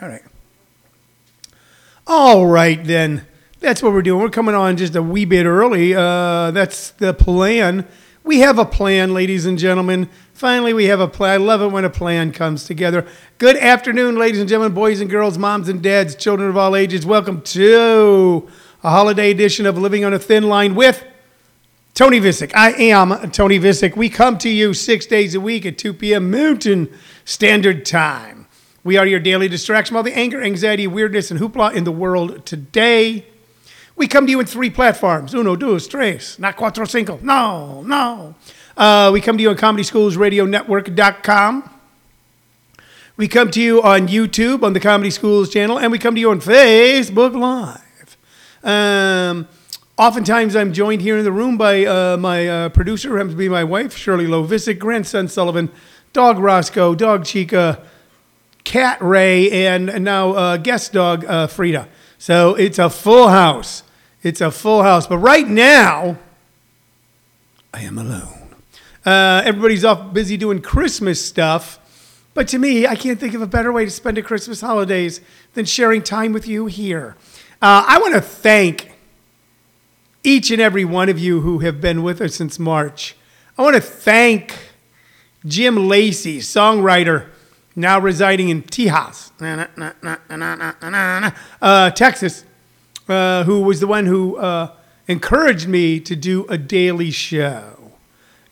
All right. All right, then. That's what we're doing. We're coming on just a wee bit early. Uh, that's the plan. We have a plan, ladies and gentlemen. Finally, we have a plan. I love it when a plan comes together. Good afternoon, ladies and gentlemen, boys and girls, moms and dads, children of all ages. Welcome to a holiday edition of Living on a Thin Line with Tony Visick. I am Tony Visick. We come to you six days a week at 2 p.m. Mountain Standard Time. We are your daily distraction all the anger, anxiety, weirdness, and hoopla in the world today. We come to you in three platforms. Uno, dos, tres, not cuatro, cinco. No, no. Uh, we come to you on ComedySchoolsRadioNetwork.com. We come to you on YouTube on the Comedy Schools channel, and we come to you on Facebook Live. Um, oftentimes, I'm joined here in the room by uh, my uh, producer, happens to be my wife, Shirley Lovisic, grandson Sullivan, dog Roscoe, dog Chica, cat Ray, and now uh, guest dog uh, Frida. So it's a full house. It's a full house. But right now, I am alone. Uh, everybody's off busy doing Christmas stuff. But to me, I can't think of a better way to spend a Christmas holidays than sharing time with you here. Uh, I want to thank each and every one of you who have been with us since March. I want to thank Jim Lacey, songwriter, now residing in Tejas, uh, Texas, uh, who was the one who uh, encouraged me to do a daily show.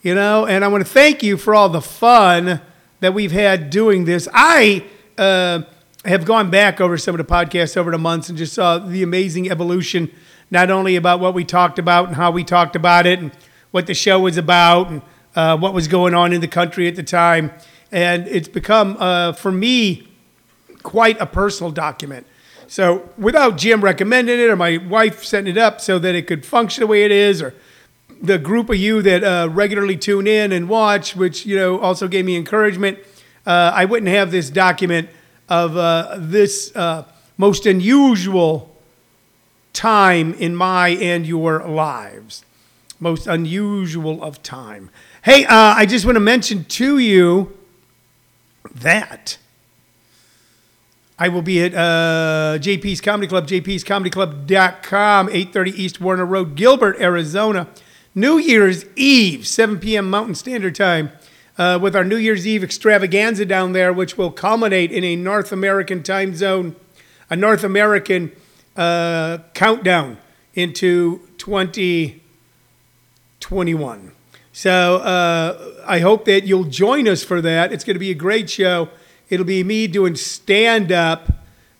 You know, and I want to thank you for all the fun that we've had doing this. I uh, have gone back over some of the podcasts over the months and just saw the amazing evolution, not only about what we talked about and how we talked about it and what the show was about and uh, what was going on in the country at the time. And it's become, uh, for me, quite a personal document. So without Jim recommending it or my wife setting it up so that it could function the way it is, or the group of you that uh, regularly tune in and watch, which you know also gave me encouragement, uh, I wouldn't have this document of uh, this uh, most unusual time in my and your lives. Most unusual of time. Hey, uh, I just want to mention to you that I will be at uh, JP's Comedy Club, jpscomedyclub.com, 830 East Warner Road, Gilbert, Arizona. New Year's Eve, 7 p.m. Mountain Standard Time, uh, with our New Year's Eve extravaganza down there, which will culminate in a North American time zone, a North American uh, countdown into 2021. So uh, I hope that you'll join us for that. It's going to be a great show. It'll be me doing stand up,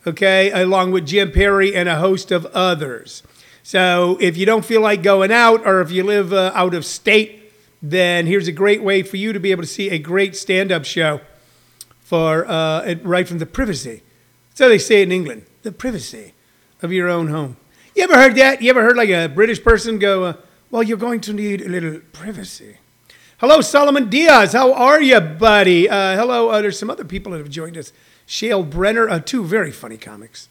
okay, along with Jim Perry and a host of others. So if you don't feel like going out or if you live uh, out of state, then here's a great way for you to be able to see a great stand up show for uh, right from the privacy. So they say in England, the privacy of your own home. You ever heard that? You ever heard like a British person go, uh, well, you're going to need a little privacy. Hello, Solomon Diaz. How are you, buddy? Uh, hello, uh, there's some other people that have joined us. Shale Brenner, uh, two very funny comics.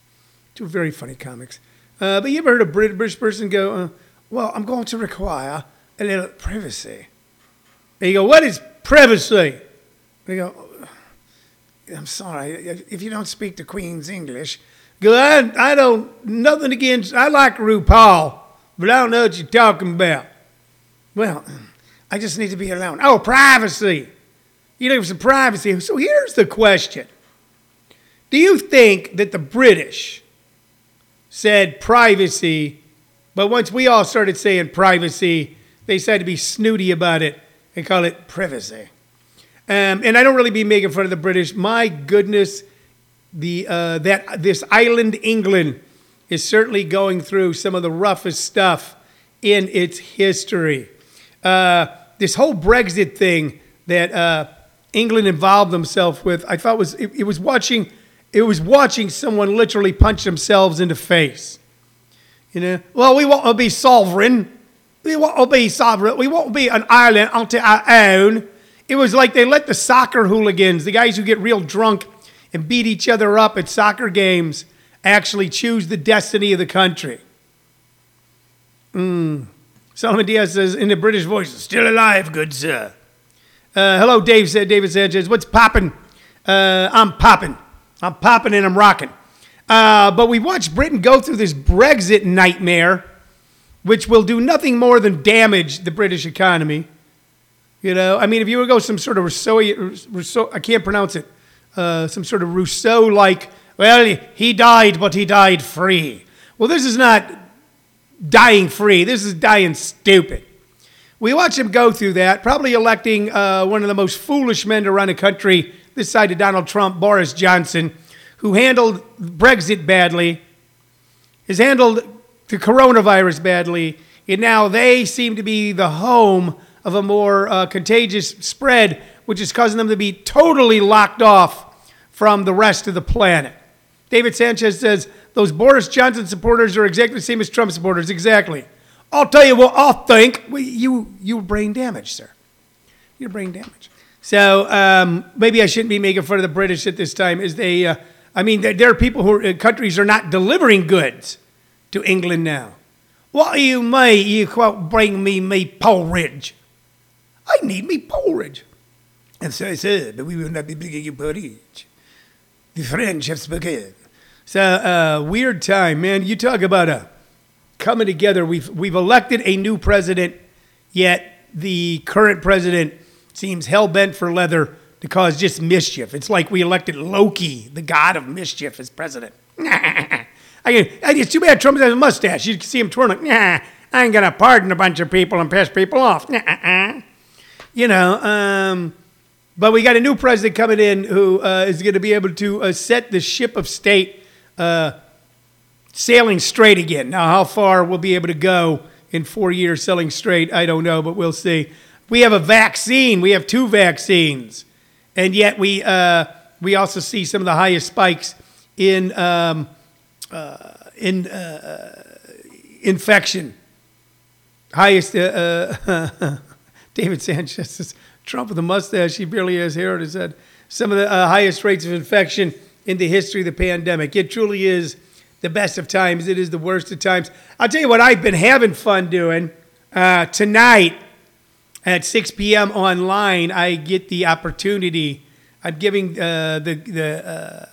Two very funny comics. Uh, but you ever heard a British person go, uh, well, I'm going to require a little privacy. And you go, what is privacy? They go, I'm sorry, if you don't speak the Queen's English, go, I, I don't, nothing against, I like RuPaul but I don't know what you're talking about. Well, I just need to be alone. Oh, privacy. You know, some privacy. So here's the question Do you think that the British said privacy, but once we all started saying privacy, they decided to be snooty about it and call it privacy? Um, and I don't really be making fun of the British. My goodness, the uh, that this island England is certainly going through some of the roughest stuff in its history. Uh, this whole Brexit thing that uh, England involved themselves with, I thought was it, it, was watching it was watching someone literally punch themselves in the face. You know, well, we want to be sovereign. We want to be sovereign. We want to be an island unto our own. It was like they let the soccer hooligans, the guys who get real drunk and beat each other up at soccer games, actually choose the destiny of the country. Mm. Solomon Diaz says in the British voice, still alive, good sir. Uh, hello, Dave said David Sanchez. What's popping? Uh, I'm popping. I'm popping and I'm rocking. Uh, but we watched Britain go through this Brexit nightmare, which will do nothing more than damage the British economy. You know, I mean, if you would go some sort of Rousseau, Rousseau I can't pronounce it, uh, some sort of Rousseau like, well, he died, but he died free. Well, this is not dying free. This is dying stupid. We watched him go through that, probably electing uh, one of the most foolish men to run a country this side of Donald Trump, Boris Johnson, who handled Brexit badly, has handled the coronavirus badly, and now they seem to be the home of a more uh, contagious spread, which is causing them to be totally locked off from the rest of the planet. David Sanchez says those Boris Johnson supporters are exactly the same as Trump supporters. Exactly. I'll tell you what I think. Well, you you brain damaged, sir. You're brain damaged. So um, maybe I shouldn't be making fun of the British at this time. Is they? Uh, I mean, there, there, are people who are, uh, countries are not delivering goods to England now. What do you mean? You quote, bring me me porridge. I need me porridge. And so I said, but we will not be bringing you porridge. The have spoken. So uh, weird time, man. You talk about a coming together. We've we've elected a new president, yet the current president seems hell bent for leather to cause just mischief. It's like we elected Loki, the god of mischief, as president. I, it's too bad Trump has a mustache. You can see him twirling. Nah, I ain't gonna pardon a bunch of people and piss people off. You know, um, but we got a new president coming in who uh, is going to be able to uh, set the ship of state uh, sailing straight again. Now, how far we'll be able to go in four years sailing straight, I don't know, but we'll see. We have a vaccine. We have two vaccines, and yet we uh, we also see some of the highest spikes in um, uh, in uh, infection. Highest. David Sanchez says Trump with a mustache. He barely has hair on his head. Some of the uh, highest rates of infection in the history of the pandemic. It truly is the best of times. It is the worst of times. I'll tell you what I've been having fun doing uh, tonight at 6 p.m. online, I get the opportunity. I'm giving uh, the the uh,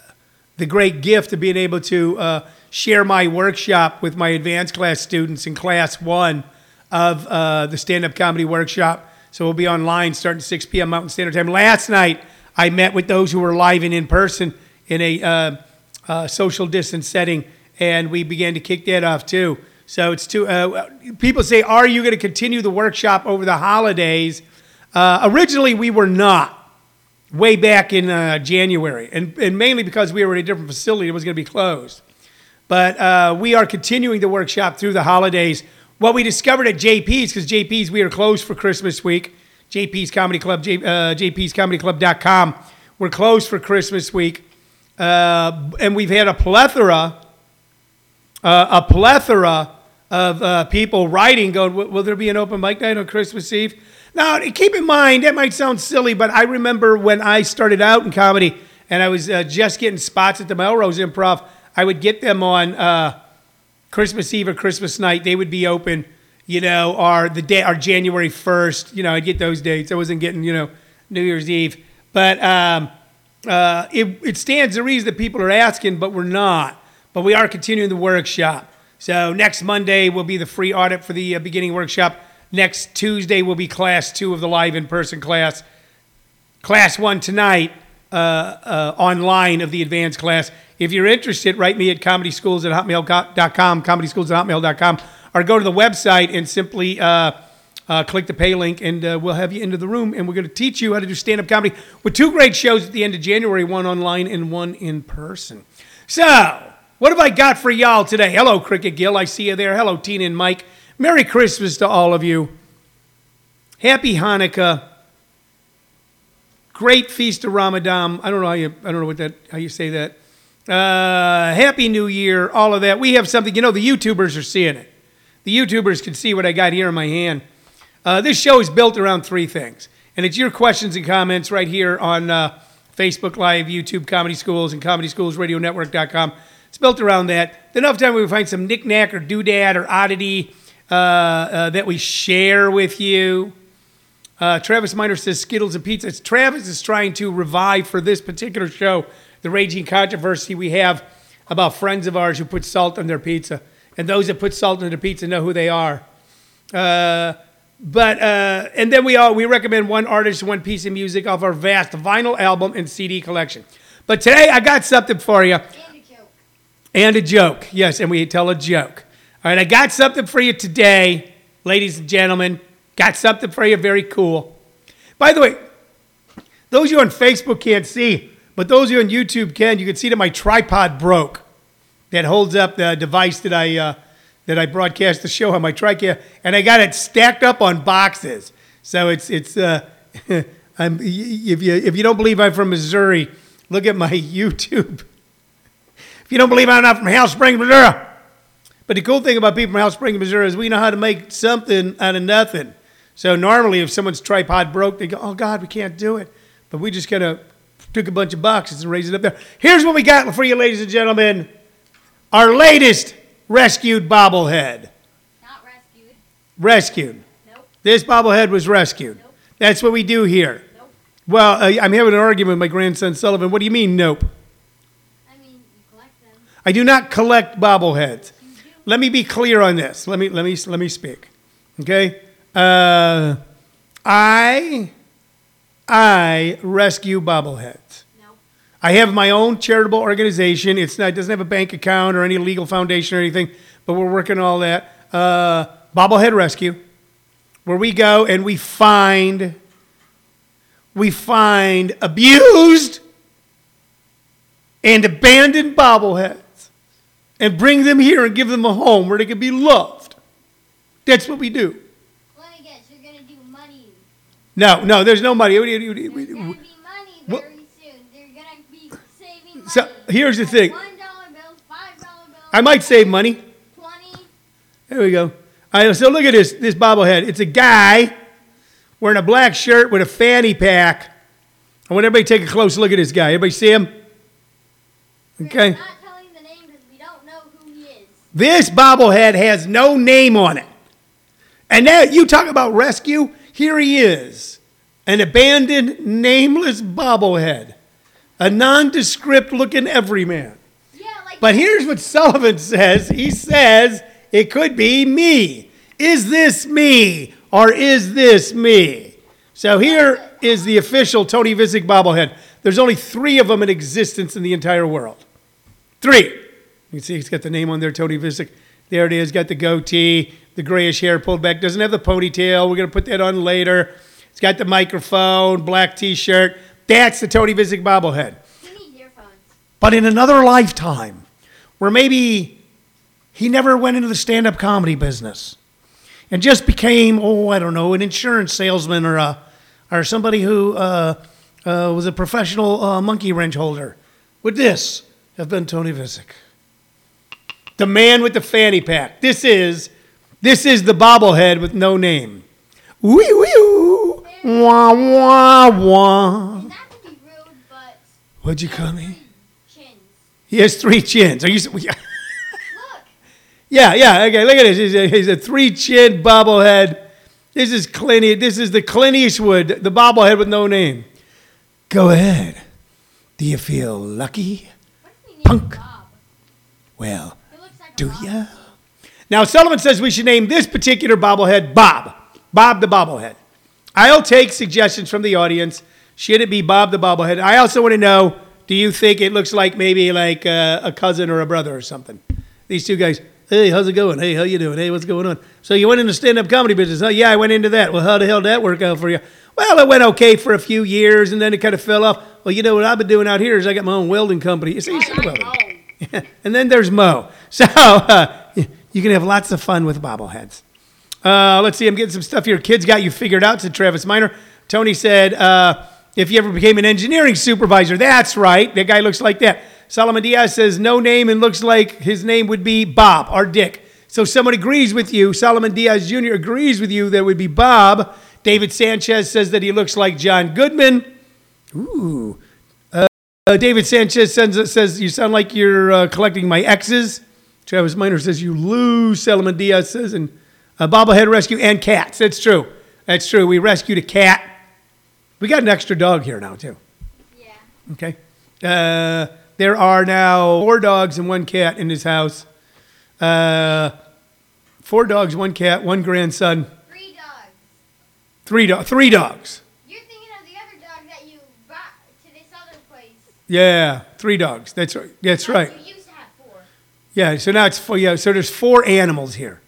the great gift of being able to uh, share my workshop with my advanced class students in class one of uh, the stand up comedy workshop. So we'll be online starting 6 p.m. Mountain Standard Time. Last night, I met with those who were live and in person in a uh, uh, social distance setting, and we began to kick that off too. So it's too. Uh, people say, "Are you going to continue the workshop over the holidays?" Uh, originally, we were not. Way back in uh, January, and, and mainly because we were in a different facility, it was going to be closed. But uh, we are continuing the workshop through the holidays. What we discovered at JP's, because JP's we are closed for Christmas week. JP's Comedy Club, J, uh, JP'sComedyClub.com. We're closed for Christmas week, uh, and we've had a plethora, uh, a plethora of uh, people writing, going, "Will there be an open mic night on Christmas Eve?" Now, keep in mind that might sound silly, but I remember when I started out in comedy and I was uh, just getting spots at the Melrose Improv. I would get them on uh, Christmas Eve or Christmas night. They would be open, you know, or the day, or January first. You know, I'd get those dates. I wasn't getting, you know, New Year's Eve, but um, uh, it, it stands to reason that people are asking, but we're not. But we are continuing the workshop. So next Monday will be the free audit for the uh, beginning workshop. Next Tuesday will be class two of the live in person class. Class one tonight, uh, uh, online of the advanced class. If you're interested, write me at comedyschools at hotmail.com, at hotmail.com, or go to the website and simply uh, uh, click the pay link, and uh, we'll have you into the room. And we're going to teach you how to do stand up comedy with two great shows at the end of January one online and one in person. So, what have I got for y'all today? Hello, Cricket Gill. I see you there. Hello, Tina and Mike. Merry Christmas to all of you. Happy Hanukkah. Great feast of Ramadan. I don't know how you I don't know what that how you say that. Uh, Happy New Year, all of that. We have something, you know, the YouTubers are seeing it. The YouTubers can see what I got here in my hand. Uh, this show is built around three things. And it's your questions and comments right here on uh, Facebook Live, YouTube, Comedy Schools, and comedy schools ComedySchoolsRadioNetwork.com. It's built around that. Then, enough time we find some knickknack or doodad or oddity uh, uh, that we share with you. Travis Miner says Skittles and pizza. It's Travis is trying to revive for this particular show the raging controversy we have about friends of ours who put salt on their pizza, and those that put salt on their pizza know who they are. Uh, but uh, and then we all we recommend one artist, one piece of music off our vast vinyl album and CD collection. But today I got something for you And a joke. and a joke. Yes, and we tell a joke. All right, I got something for you today, ladies and gentlemen. Got something for you very cool. By the way, those of you on Facebook can't see, but those of you on YouTube can. You can see that my tripod broke. That holds up the device that I uh, that I broadcast the show on my tripod, and I got it stacked up on boxes. So it's it's. Uh, I'm, if you if you don't believe I'm from Missouri, look at my YouTube. If you don't believe I'm not from Hell Springs, Missouri. But the cool thing about people from Hell Springs, Missouri is we know how to make something out of nothing. So normally if someone's tripod broke, they go, oh God, we can't do it. But we just kind of took a bunch of boxes and raised it up there. Here's what we got for you, ladies and gentlemen. Our latest rescued bobblehead. Not rescued. Rescued. Nope. This bobblehead was rescued. Nope. That's what we do here. Nope. Well, uh, I'm having an argument with my grandson Sullivan. What do you mean, nope? I mean, you collect them. I do not collect bobbleheads. Let me be clear on this. Let me let me let me speak. Okay? Uh, I I rescue bobbleheads. I have my own charitable organization. It's not it doesn't have a bank account or any legal foundation or anything, but we're working on all that. Uh, bobblehead rescue, where we go and we find we find abused and abandoned bobbleheads and bring them here and give them a home where they can be loved. That's what we do. Let me guess. You're gonna do money. No, no, there's no money. There's money Well- soon. They're gonna be saving money. So, here's the thing. One dollar bills, five dollar bills. I might save money. Twenty. There we go. All right, so look at this this bobblehead. It's a guy wearing a black shirt with a fanny pack. I want everybody to take a close look at this guy. Everybody see him? Okay. We're not telling the name because we don't know who he is. This bobblehead has no name on it. And now you talk about rescue. Here he is, an abandoned, nameless bobblehead, a nondescript looking everyman. Yeah, like. But here's what Sullivan says. He says it could be me. Is this me or is this me? So here is the official Tony Visick bobblehead. There's only three of them in existence in the entire world. Three. You can see he's got the name on there, Tony Visick. There it is. Got the goatee, the grayish hair pulled back. Doesn't have the ponytail. We're going to put that on later. It's got the microphone, black t-shirt. That's the Tony Visick bobblehead. He needs earphones. But in another lifetime, where maybe he never went into the stand up comedy business and just became, oh, I don't know, an insurance salesman or, a, or somebody who uh, uh, was a professional uh, monkey wrench holder, would this have been Tony Visick? The man with the fanny pack. This is, this is the bobblehead with no name. Wee wee wah wah wah. And not to be rude, but What'd you call me? chins. He has three chins. Are you? Look. Yeah, yeah. Okay, look at this. He's a, he's a three chin bobblehead. This is Clint. This is the Clint Eastwood, the bobblehead with no name. Go ahead. Do you feel lucky? What if we name Punk. Bob? Well, He looks like a do ya? Now Sullivan says we should name this particular bobblehead Bob. Bob the bobblehead. I'll take suggestions from the audience. Should it be Bob the bobblehead? I also want to know: Do you think it looks like maybe like uh, a cousin or a brother or something? These two guys. Hey, how's it going? Hey, how you doing? Hey, what's going on? So you went into stand-up comedy business? Huh? Yeah, I went into that. Well, how the hell did that work out for you? Well, it went okay for a few years, and then it kind of fell off. Well, you know what I've been doing out here is I got my own welding company. You see, you said welding. Oh. and then there's Mo. So uh, you can have lots of fun with bobbleheads. Uh, let's see, I'm getting some stuff here. Kids got you figured out, said Travis Miner. Tony said, uh, if you ever became an engineering supervisor, that's right. That guy looks like that. Solomon Diaz says, no name and looks like his name would be Bob or Dick. So someone agrees with you. Solomon Diaz Jr. agrees with you that it would be Bob. David Sanchez says that he looks like John Goodman. Ooh. Uh, David Sanchez says, says you sound like you're uh, collecting my exes. Travis Miner says you lose. Solomon Diaz says, and uh, bobblehead rescue and cats. That's true. That's true. We rescued a cat. We got an extra dog here now, too. Yeah. Okay. Uh, there are now four dogs and one cat in his house. Uh, four dogs, one cat, one grandson, Three dogs. three, do- three dogs. You're thinking of the other dog that you brought to this other place. Yeah, three dogs. That's right. That's right. You used to have four. Yeah, so now it's four. Yeah, so there's four animals here.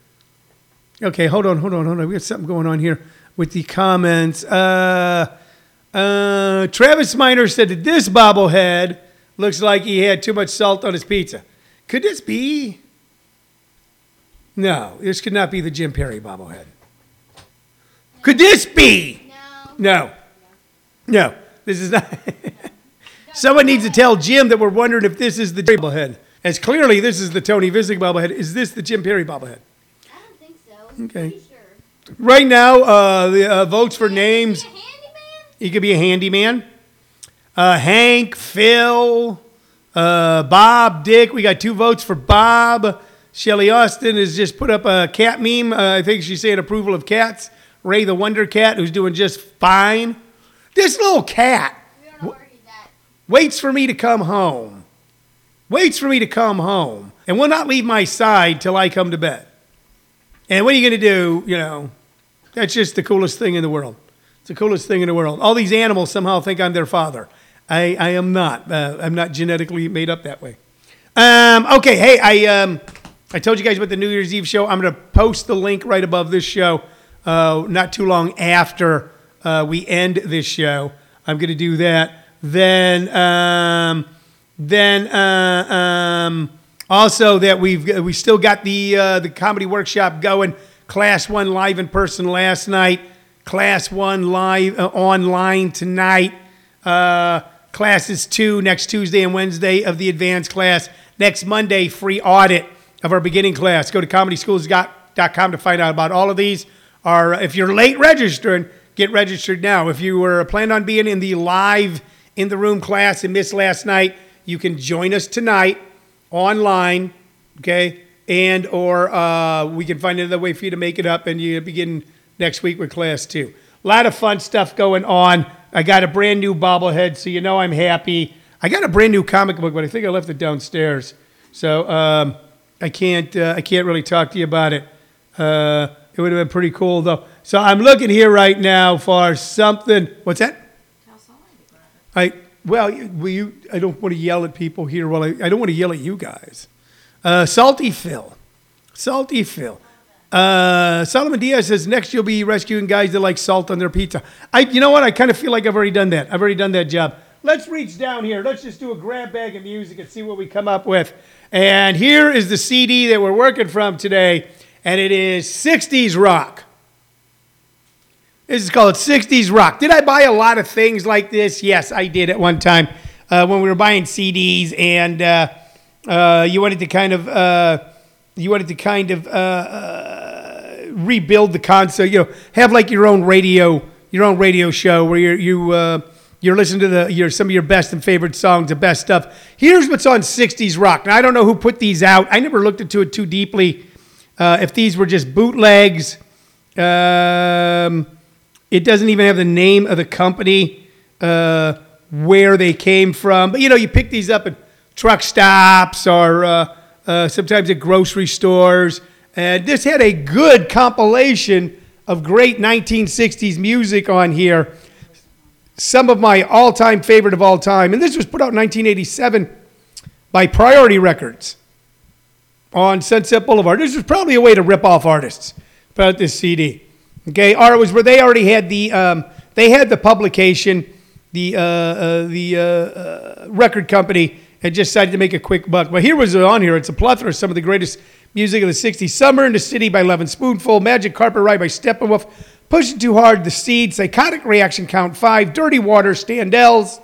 Okay, hold on, hold on, hold on. We got something going on here with the comments. Uh, uh, Travis Miner said that this bobblehead looks like he had too much salt on his pizza. Could this be? No, this could not be the Jim Perry bobblehead. Could this be? No. No. No, this is not. Someone needs to tell Jim that we're wondering if this is the bobblehead. As clearly, this is the Tony Visick bobblehead. Is this the Jim Perry bobblehead? I don't think so. Okay. Sure. Right now, uh, the uh, votes for names. He handyman? He could be a handyman. Uh, Hank, Phil, uh, Bob, Dick. We got two votes for Bob. Shelly Austin has just put up a cat meme. Uh, I think she's saying approval of cats. Ray the Wonder Cat, who's doing just fine. This little cat We don't know where he's waits for me to come home. Waits for me to come home and will not leave my side till I come to bed. And what are you going to do? You know, that's just the coolest thing in the world. It's the coolest thing in the world. All these animals somehow think I'm their father. I, I am not. Uh, I'm not genetically made up that way. Um, okay, hey, I um, I told you guys about the New Year's Eve show. I'm going to post the link right above this show. Uh, not too long after uh, we end this show, I'm going to do that. Then, um, then uh, um, also that we've we still got the uh, the comedy workshop going. Class one live in person last night. Class one live uh, online tonight. Uh, classes two next Tuesday and Wednesday of the advanced class. Next Monday, free audit of our beginning class. Go to comedyschools.com to find out about all of these. Or if you're late registering, get registered now. If you were planning on being in the live in the room class and missed last night, you can join us tonight online, okay? And or uh, we can find another way for you to make it up, and you begin next week with class two. A lot of fun stuff going on. I got a brand new bobblehead, so you know I'm happy. I got a brand new comic book, but I think I left it downstairs, so um, I can't uh, I can't really talk to you about it. Uh, it would have been pretty cool though. So I'm looking here right now for something. What's that? You- will you? I don't want to yell at people here. Well, I, I don't want to yell at you guys. Uh, Salty Phil, Salty Phil. Uh, Solomon Diaz says next you'll be rescuing guys that like salt on their pizza. I, you know what? I kind of feel like I've already done that. I've already done that job. Let's reach down here. Let's just do a grab bag of music and see what we come up with. And here is the CD that we're working from today, and it is '60s rock. This is called 60s Rock. Did I buy a lot of things like this? Yes, I did at one time uh, when we were buying CDs, and uh, uh, you wanted to kind of uh, you wanted to kind of uh, uh, rebuild the concept. You know, have like your own radio your own radio show where you're you. You're listening to the your some of your best and favorite songs, the best stuff. Here's what's on 60s rock. Now I don't know who put these out. I never looked into it too deeply. Uh, if these were just bootlegs, um, it doesn't even have the name of the company, uh, where they came from. But you know, you pick these up at truck stops or uh, uh, sometimes at grocery stores. And this had a good compilation of great 1960s music on here. Some of my all time favorite of all time. And this was put out in 1987 by Priority Records on Sunset Boulevard. This was probably a way to rip off artists. Put out this CD. Okay, or it was where they already had the um, they had the publication, the uh, uh, the uh, uh, record company had just decided to make a quick buck. But here was it on here. It's a plethora of some of the greatest music of the '60s. Summer in the City by Lovin' Spoonful, Magic Carpet Ride by Steppenwolf, Pushing Too Hard, The Seed, Psychotic Reaction Count Five, Dirty Water, Standells,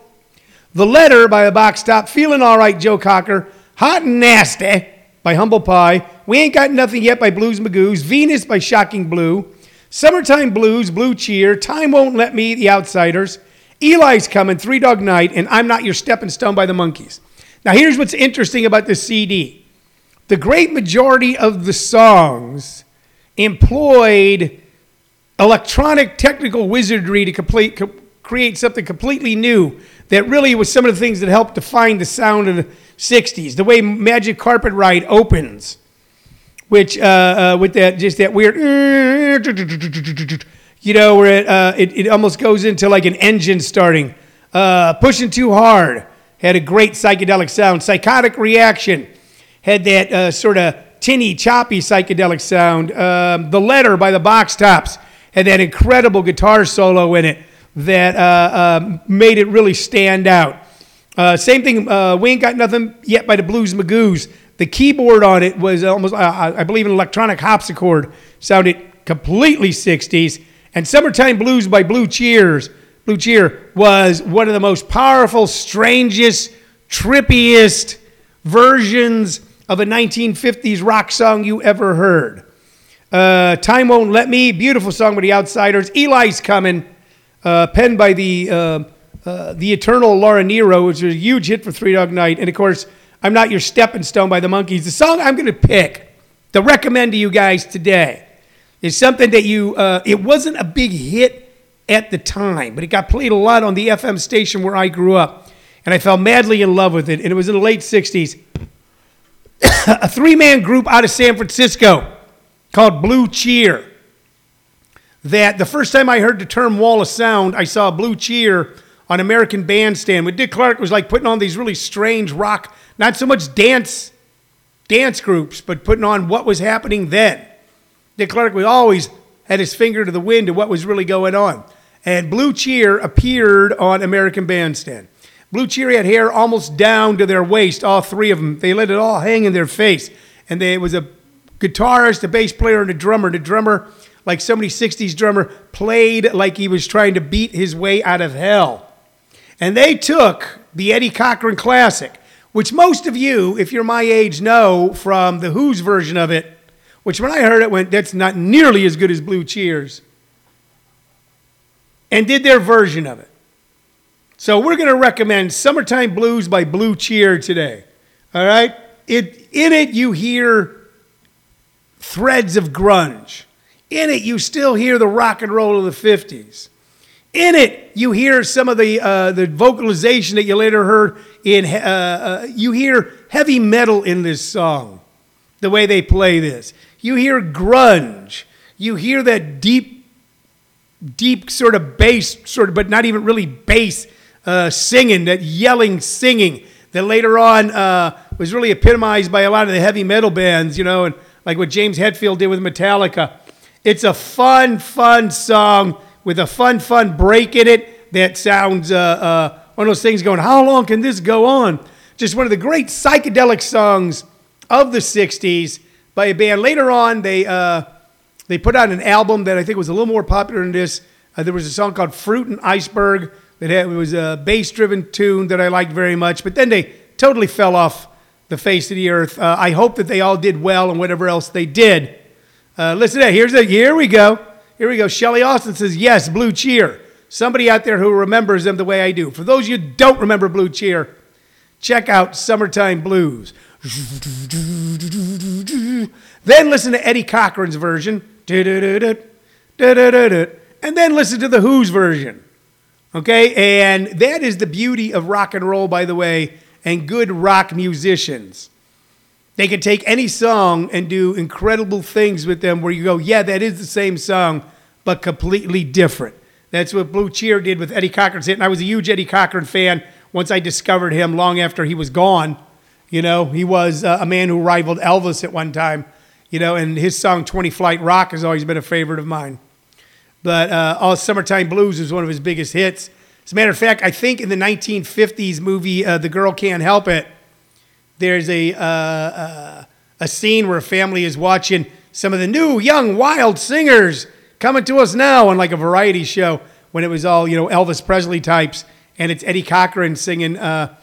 The Letter by a Box Top, Feeling All Right, Joe Cocker, Hot and Nasty by Humble Pie, We Ain't Got Nothing Yet by Blues Magoos, Venus by Shocking Blue, Summertime Blues, Blue Cheer, Time Won't Let Me, The Outsiders, Eli's Coming, Three Dog Night, and I'm Not Your Stepping Stone by the Monkees. Now, here's what's interesting about this CD the great majority of the songs employed electronic technical wizardry to complete, co- create something completely new that really was some of the things that helped define the sound of the 60s. The way Magic Carpet Ride opens, which uh, uh, with that just that weird, you know, where it, uh, it, it almost goes into like an engine starting. Uh, pushing too hard had a great psychedelic sound. Psychotic reaction had that uh, sort of tinny, choppy psychedelic sound. Um, the Letter by the Box Tops had that incredible guitar solo in it that uh, uh, made it really stand out. Uh, same thing, uh, We Ain't Got Nothing Yet by the Blues Magoos. The keyboard on it was almost, uh, I believe, an electronic harpsichord. Sounded completely 60s. And Summertime Blues by Blue Cheers. Blue Cheer was one of the most powerful, strangest, trippiest versions of a 1950s rock song you ever heard. Uh, Time Won't Let Me, beautiful song by the Outsiders. Eli's Coming, uh, penned by the, uh, uh, the eternal Laura Nyro, which was a huge hit for Three Dog Night. And of course, I'm Not Your Stepping Stone by the Monkees. The song I'm going to pick to recommend to you guys today is something that you, uh, it wasn't a big hit at the time, but it got played a lot on the FM station where I grew up. And I fell madly in love with it. And it was in the late 60s. a three man group out of San Francisco called Blue Cheer. That the first time I heard the term wall of sound, I saw Blue Cheer on American Bandstand. When Dick Clark was like putting on these really strange rock, not so much dance dance groups, but putting on what was happening then. Dick Clark was always had his finger to the wind of what was really going on. And Blue Cheer appeared on American Bandstand. Blue Cheer had hair almost down to their waist, all three of them. They let it all hang in their face. And they, it was a guitarist, a bass player, and a drummer. The drummer, like so many 60s drummer, played like he was trying to beat his way out of hell. And they took the Eddie Cochran classic, which most of you, if you're my age, know from the Who's version of it, which when I heard it went, that's not nearly as good as Blue Cheers, and did their version of it. So we're going to recommend Summertime Blues by Blue Cheer today. All right? It, in it, you hear threads of grunge. In it, you still hear the rock and roll of the 50s. In it, you hear some of the, uh, the vocalization that you later heard in, uh, uh, you hear heavy metal in this song, the way they play this. You hear grunge. You hear that deep, deep sort of bass, sort of, but not even really bass uh, singing, that yelling singing that later on uh, was really epitomized by a lot of the heavy metal bands, you know, and like what James Hetfield did with Metallica. It's a fun, fun song with a fun, fun break in it that sounds uh, uh, one of those things going, how long can this go on? Just one of the great psychedelic songs of the 60s by a band. Later on, they, uh, they put out an album that I think was a little more popular than this. Uh, there was a song called Fruit and Iceberg that had, was a bass driven tune that I liked very much, but then they totally fell off the face of the earth. Uh, I hope that they all did well and whatever else they did. Uh, listen to that. Here's a, here we go. Here we go. Shelly Austin says, yes, Blue Cheer. Somebody out there who remembers them the way I do. For those you don't remember Blue Cheer, check out Summertime Blues. Then listen to Eddie Cochran's version. And then listen to the Who's version. Okay? And that is the beauty of rock and roll, by the way, and good rock musicians. They can take any song and do incredible things with them where you go, yeah, that is the same song, but completely different. That's what Blue Cheer did with Eddie Cochran's hit. And I was a huge Eddie Cochran fan once I discovered him long after he was gone. You know, he was uh, a man who rivaled Elvis at one time, you know, and his song 20 Flight Rock has always been a favorite of mine. But uh, All Summertime Blues was one of his biggest hits. As a matter of fact, I think in the 1950s movie, uh, The Girl Can't Help It, there's a, uh, uh, a scene where a family is watching some of the new, young, wild singers coming to us now on like a variety show when it was all, you know, Elvis Presley types. And it's Eddie Cochran singing uh,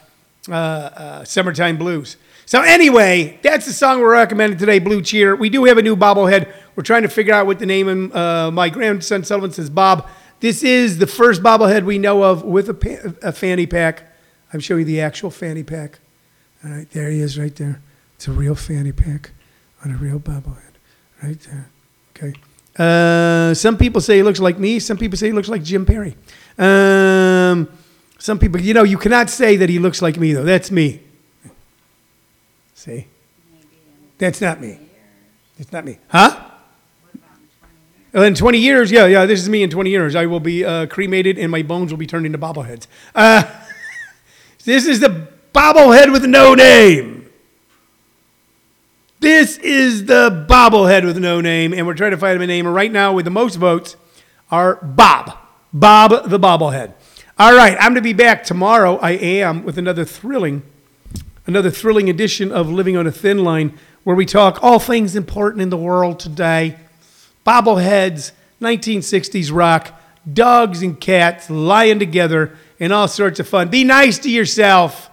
uh, uh, Summertime Blues. So, anyway, that's the song we're recommending today, Blue Cheer. We do have a new bobblehead. We're trying to figure out what to name him. Uh, my grandson Sullivan says Bob. This is the first bobblehead we know of with a, pa- a fanny pack. I'm showing you the actual fanny pack. All right, there he is right there. It's a real fanny pack on a real bobblehead right there. Okay. Uh, some people say he looks like me. Some people say he looks like Jim Perry. Um, some people, you know, you cannot say that he looks like me though. That's me. See, that's not me. It's not me, huh? In 20 years, yeah, yeah, this is me in 20 years. I will be uh, cremated and my bones will be turned into bobbleheads. Uh, this is the bobblehead with no name. This is the bobblehead with no name, and we're trying to find him a name. And right now, with the most votes, are Bob. Bob the bobblehead. All right, I'm going to be back tomorrow. I am with another thrilling, another thrilling edition of Living on a Thin Line, where we talk all things important in the world today bobbleheads, 1960s rock, dogs and cats lying together, and all sorts of fun. Be nice to yourself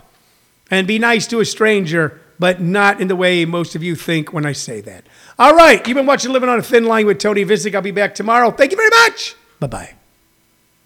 and be nice to a stranger, but not in the way most of you think when I say that. All right, you've been watching Living on a Thin Line with Tony Visick. I'll be back tomorrow. Thank you very much. Bye bye.